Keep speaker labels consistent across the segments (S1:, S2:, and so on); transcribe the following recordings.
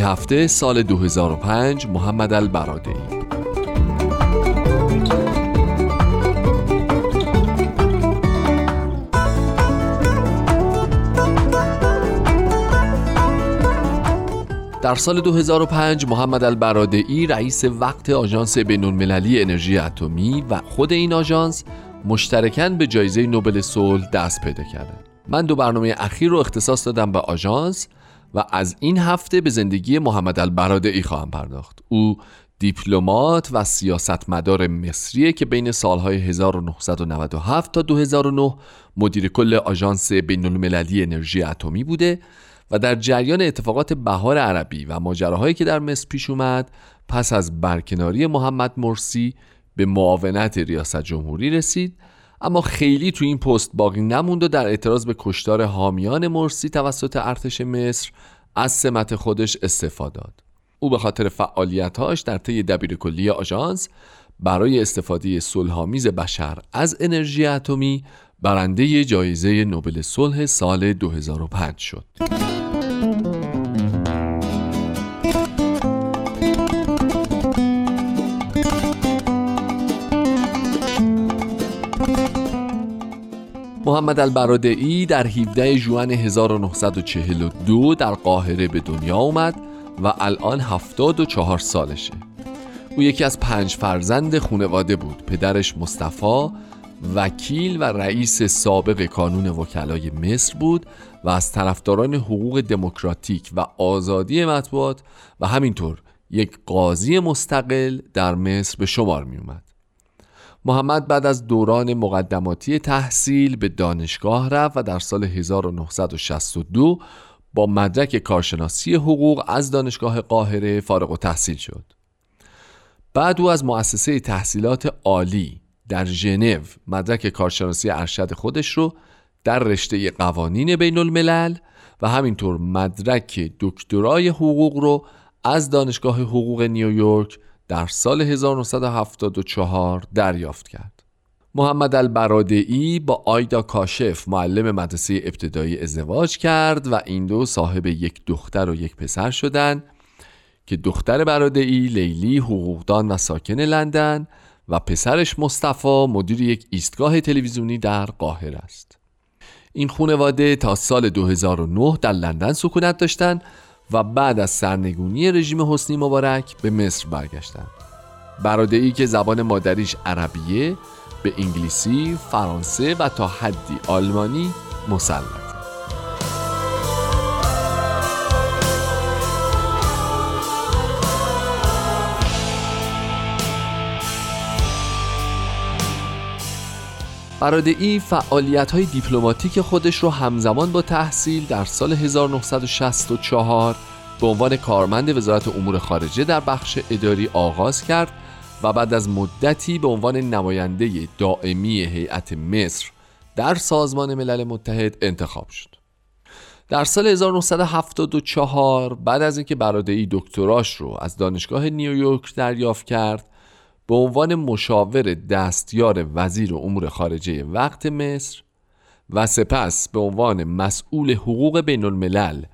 S1: این هفته سال 2005 محمد البرادعی در سال 2005 محمد البرادعی رئیس وقت آژانس بین‌المللی انرژی اتمی و خود این آژانس مشترکاً به جایزه نوبل صلح دست پیدا کردند. من دو برنامه اخیر رو اختصاص دادم به آژانس و از این هفته به زندگی محمد البرادعی خواهم پرداخت. او دیپلمات و سیاستمدار مصریه که بین سالهای 1997 تا 2009 مدیر کل آژانس بین المللی انرژی اتمی بوده و در جریان اتفاقات بهار عربی و ماجراهایی که در مصر پیش اومد پس از برکناری محمد مرسی به معاونت ریاست جمهوری رسید اما خیلی تو این پست باقی نموند و در اعتراض به کشتار حامیان مرسی توسط ارتش مصر از سمت خودش استفاده داد او به خاطر فعالیتهاش در طی دبیرکلی آژانس برای استفاده صلحآمیز بشر از انرژی اتمی برنده جایزه نوبل صلح سال 2005 شد. محمد البرادعی در 17 ژوئن 1942 در قاهره به دنیا اومد و الان 74 سالشه او یکی از پنج فرزند خونواده بود پدرش مصطفی وکیل و رئیس سابق کانون وکلای مصر بود و از طرفداران حقوق دموکراتیک و آزادی مطبوعات و همینطور یک قاضی مستقل در مصر به شمار می اومد. محمد بعد از دوران مقدماتی تحصیل به دانشگاه رفت و در سال 1962 با مدرک کارشناسی حقوق از دانشگاه قاهره فارغ و تحصیل شد. بعد او از مؤسسه تحصیلات عالی در ژنو مدرک کارشناسی ارشد خودش رو در رشته قوانین بین الملل و همینطور مدرک دکترای حقوق رو از دانشگاه حقوق نیویورک در سال 1974 دریافت کرد. محمد البرادعی با آیدا کاشف معلم مدرسه ابتدایی ازدواج کرد و این دو صاحب یک دختر و یک پسر شدند که دختر برادعی لیلی حقوقدان و ساکن لندن و پسرش مصطفی مدیر یک ایستگاه تلویزیونی در قاهره است. این خانواده تا سال 2009 در لندن سکونت داشتند و بعد از سرنگونی رژیم حسنی مبارک به مصر برگشتند. برادعی که زبان مادریش عربیه به انگلیسی، فرانسه و تا حدی آلمانی مسلط. برادعی فعالیت های دیپلماتیک خودش رو همزمان با تحصیل در سال 1964 به عنوان کارمند وزارت امور خارجه در بخش اداری آغاز کرد و بعد از مدتی به عنوان نماینده دائمی هیئت مصر در سازمان ملل متحد انتخاب شد. در سال 1974 بعد از اینکه برادعی دکتراش رو از دانشگاه نیویورک دریافت کرد به عنوان مشاور دستیار وزیر امور خارجه وقت مصر و سپس به عنوان مسئول حقوق بین الملل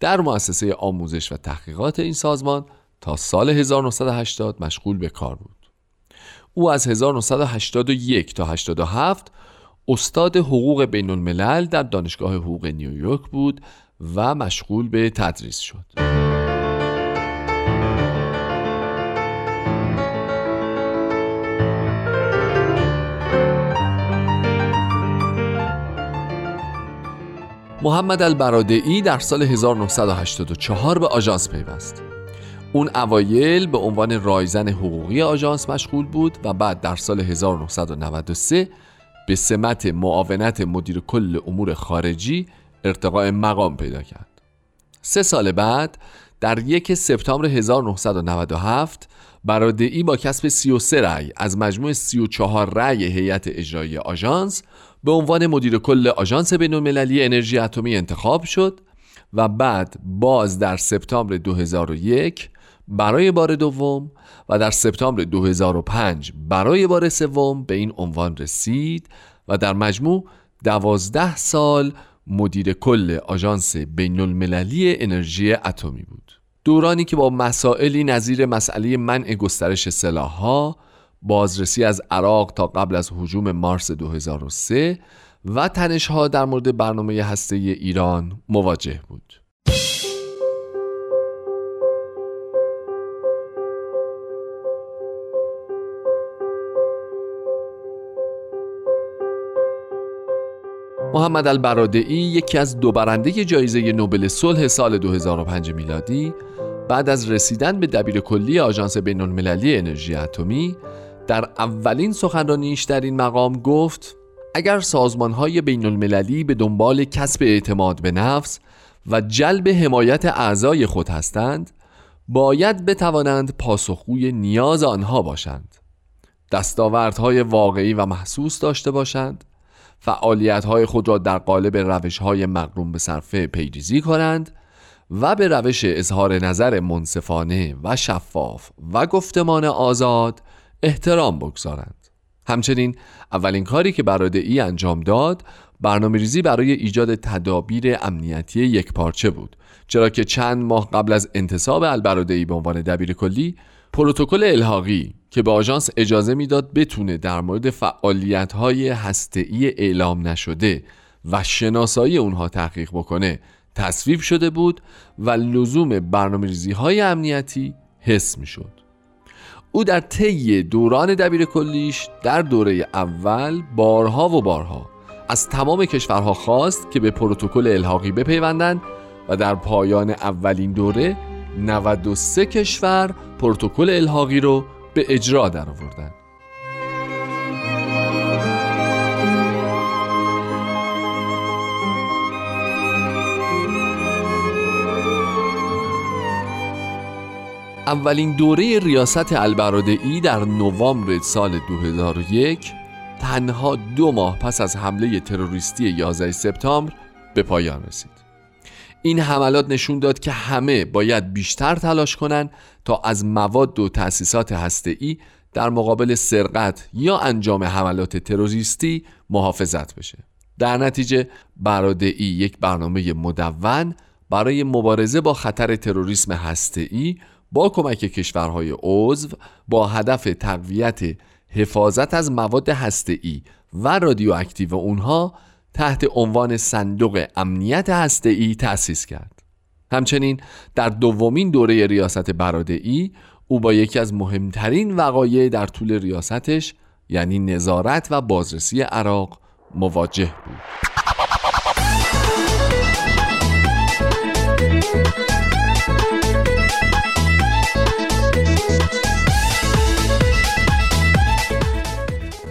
S1: در مؤسسه آموزش و تحقیقات این سازمان تا سال 1980 مشغول به کار بود او از 1981 تا 87 استاد حقوق بین الملل در دانشگاه حقوق نیویورک بود و مشغول به تدریس شد. محمد البرادعی در سال 1984 به آژانس پیوست. اون اوایل به عنوان رایزن حقوقی آژانس مشغول بود و بعد در سال 1993 به سمت معاونت مدیر کل امور خارجی ارتقاء مقام پیدا کرد. سه سال بعد در یک سپتامبر 1997 برادعی با کسب 33 رأی از مجموع 34 رأی هیئت اجرایی آژانس به عنوان مدیر کل آژانس بین‌المللی انرژی اتمی انتخاب شد و بعد باز در سپتامبر 2001 برای بار دوم و در سپتامبر 2005 برای بار سوم به این عنوان رسید و در مجموع دوازده سال مدیر کل آژانس بین المللی انرژی اتمی بود. دورانی که با مسائلی نظیر مسئله منع گسترش سلاحها بازرسی از عراق تا قبل از حجوم مارس 2003 و تنشها در مورد برنامه هسته ایران مواجه بود. محمد البرادعی یکی از دو برنده جایزه نوبل صلح سال 2005 میلادی بعد از رسیدن به دبیر کلی آژانس بین المللی انرژی اتمی در اولین سخنرانیش در این مقام گفت اگر سازمان های بین المللی به دنبال کسب اعتماد به نفس و جلب حمایت اعضای خود هستند باید بتوانند پاسخگوی نیاز آنها باشند. دستاوردهای واقعی و محسوس داشته باشند فعالیت های خود را در قالب روش های مقروم به صرفه پیریزی کنند و به روش اظهار نظر منصفانه و شفاف و گفتمان آزاد احترام بگذارند. همچنین اولین کاری که ای انجام داد برنامه ریزی برای ایجاد تدابیر امنیتی یک پارچه بود چرا که چند ماه قبل از انتصاب البرادعی به عنوان دبیر کلی پروتکل الحاقی که به آژانس اجازه می‌داد بتونه در مورد فعالیت های هسته‌ای اعلام نشده و شناسایی اونها تحقیق بکنه تصویب شده بود و لزوم برنامه های امنیتی حس می شد. او در طی دوران دبیر کلیش در دوره اول بارها و بارها از تمام کشورها خواست که به پروتکل الحاقی بپیوندند و در پایان اولین دوره 93 کشور پروتکل الحاقی رو به اجرا در آوردن. اولین دوره ریاست البرادعی در نوامبر سال 2001 تنها دو ماه پس از حمله تروریستی 11 سپتامبر به پایان رسید. این حملات نشون داد که همه باید بیشتر تلاش کنند تا از مواد و تأسیسات هسته‌ای در مقابل سرقت یا انجام حملات تروریستی محافظت بشه. در نتیجه برادعی یک برنامه مدون برای مبارزه با خطر تروریسم هسته‌ای با کمک کشورهای عضو با هدف تقویت حفاظت از مواد هسته‌ای و رادیواکتیو اونها تحت عنوان صندوق امنیت هسته‌ای تأسیس کرد. همچنین در دومین دوره ریاست برادعی او با یکی از مهمترین وقایع در طول ریاستش یعنی نظارت و بازرسی عراق مواجه بود.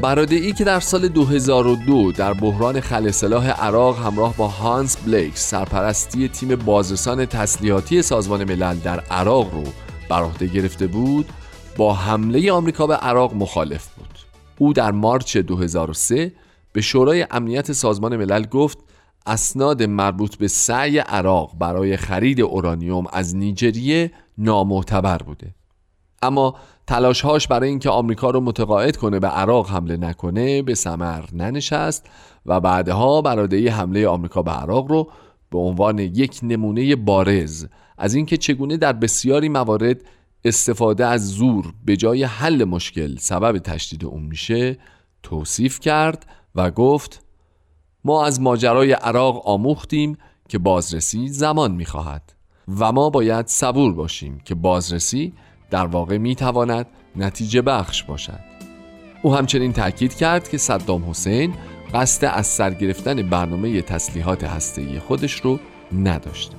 S1: ای که در سال 2002 در بحران خلصلاح عراق همراه با هانس بلیک سرپرستی تیم بازرسان تسلیحاتی سازمان ملل در عراق رو بر عهده گرفته بود با حمله آمریکا به عراق مخالف بود. او در مارچ 2003 به شورای امنیت سازمان ملل گفت اسناد مربوط به سعی عراق برای خرید اورانیوم از نیجریه نامعتبر بوده. اما تلاشهاش برای اینکه آمریکا رو متقاعد کنه به عراق حمله نکنه به ثمر ننشست و بعدها برادعی حمله آمریکا به عراق رو به عنوان یک نمونه بارز از اینکه چگونه در بسیاری موارد استفاده از زور به جای حل مشکل سبب تشدید اون میشه توصیف کرد و گفت ما از ماجرای عراق آموختیم که بازرسی زمان می‌خواهد و ما باید صبور باشیم که بازرسی در واقع می‌تواند نتیجه بخش باشد. او همچنین تاکید کرد که صدام حسین قصد از سر گرفتن برنامه تسلیحات هسته‌ای خودش رو نداشته.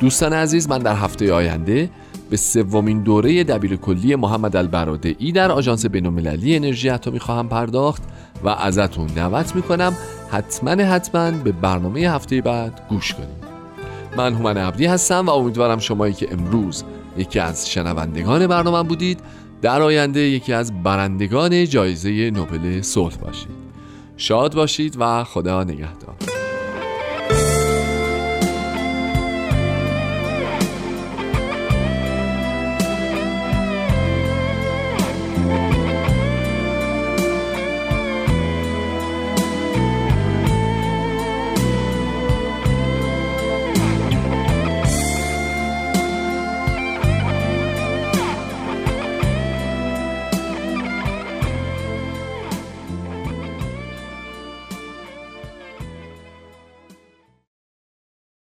S1: دوستان عزیز من در هفته آینده به سومین دوره دبیر کلی محمد ای در آژانس بین‌المللی انرژی اتمی خواهم پرداخت و ازتون دعوت می‌کنم حتما حتما به برنامه هفته بعد گوش کنید. من هومن عبدی هستم و امیدوارم شمایی که امروز یکی از شنوندگان برنامه بودید در آینده یکی از برندگان جایزه نوبل صلح باشید. شاد باشید و خدا نگهدار.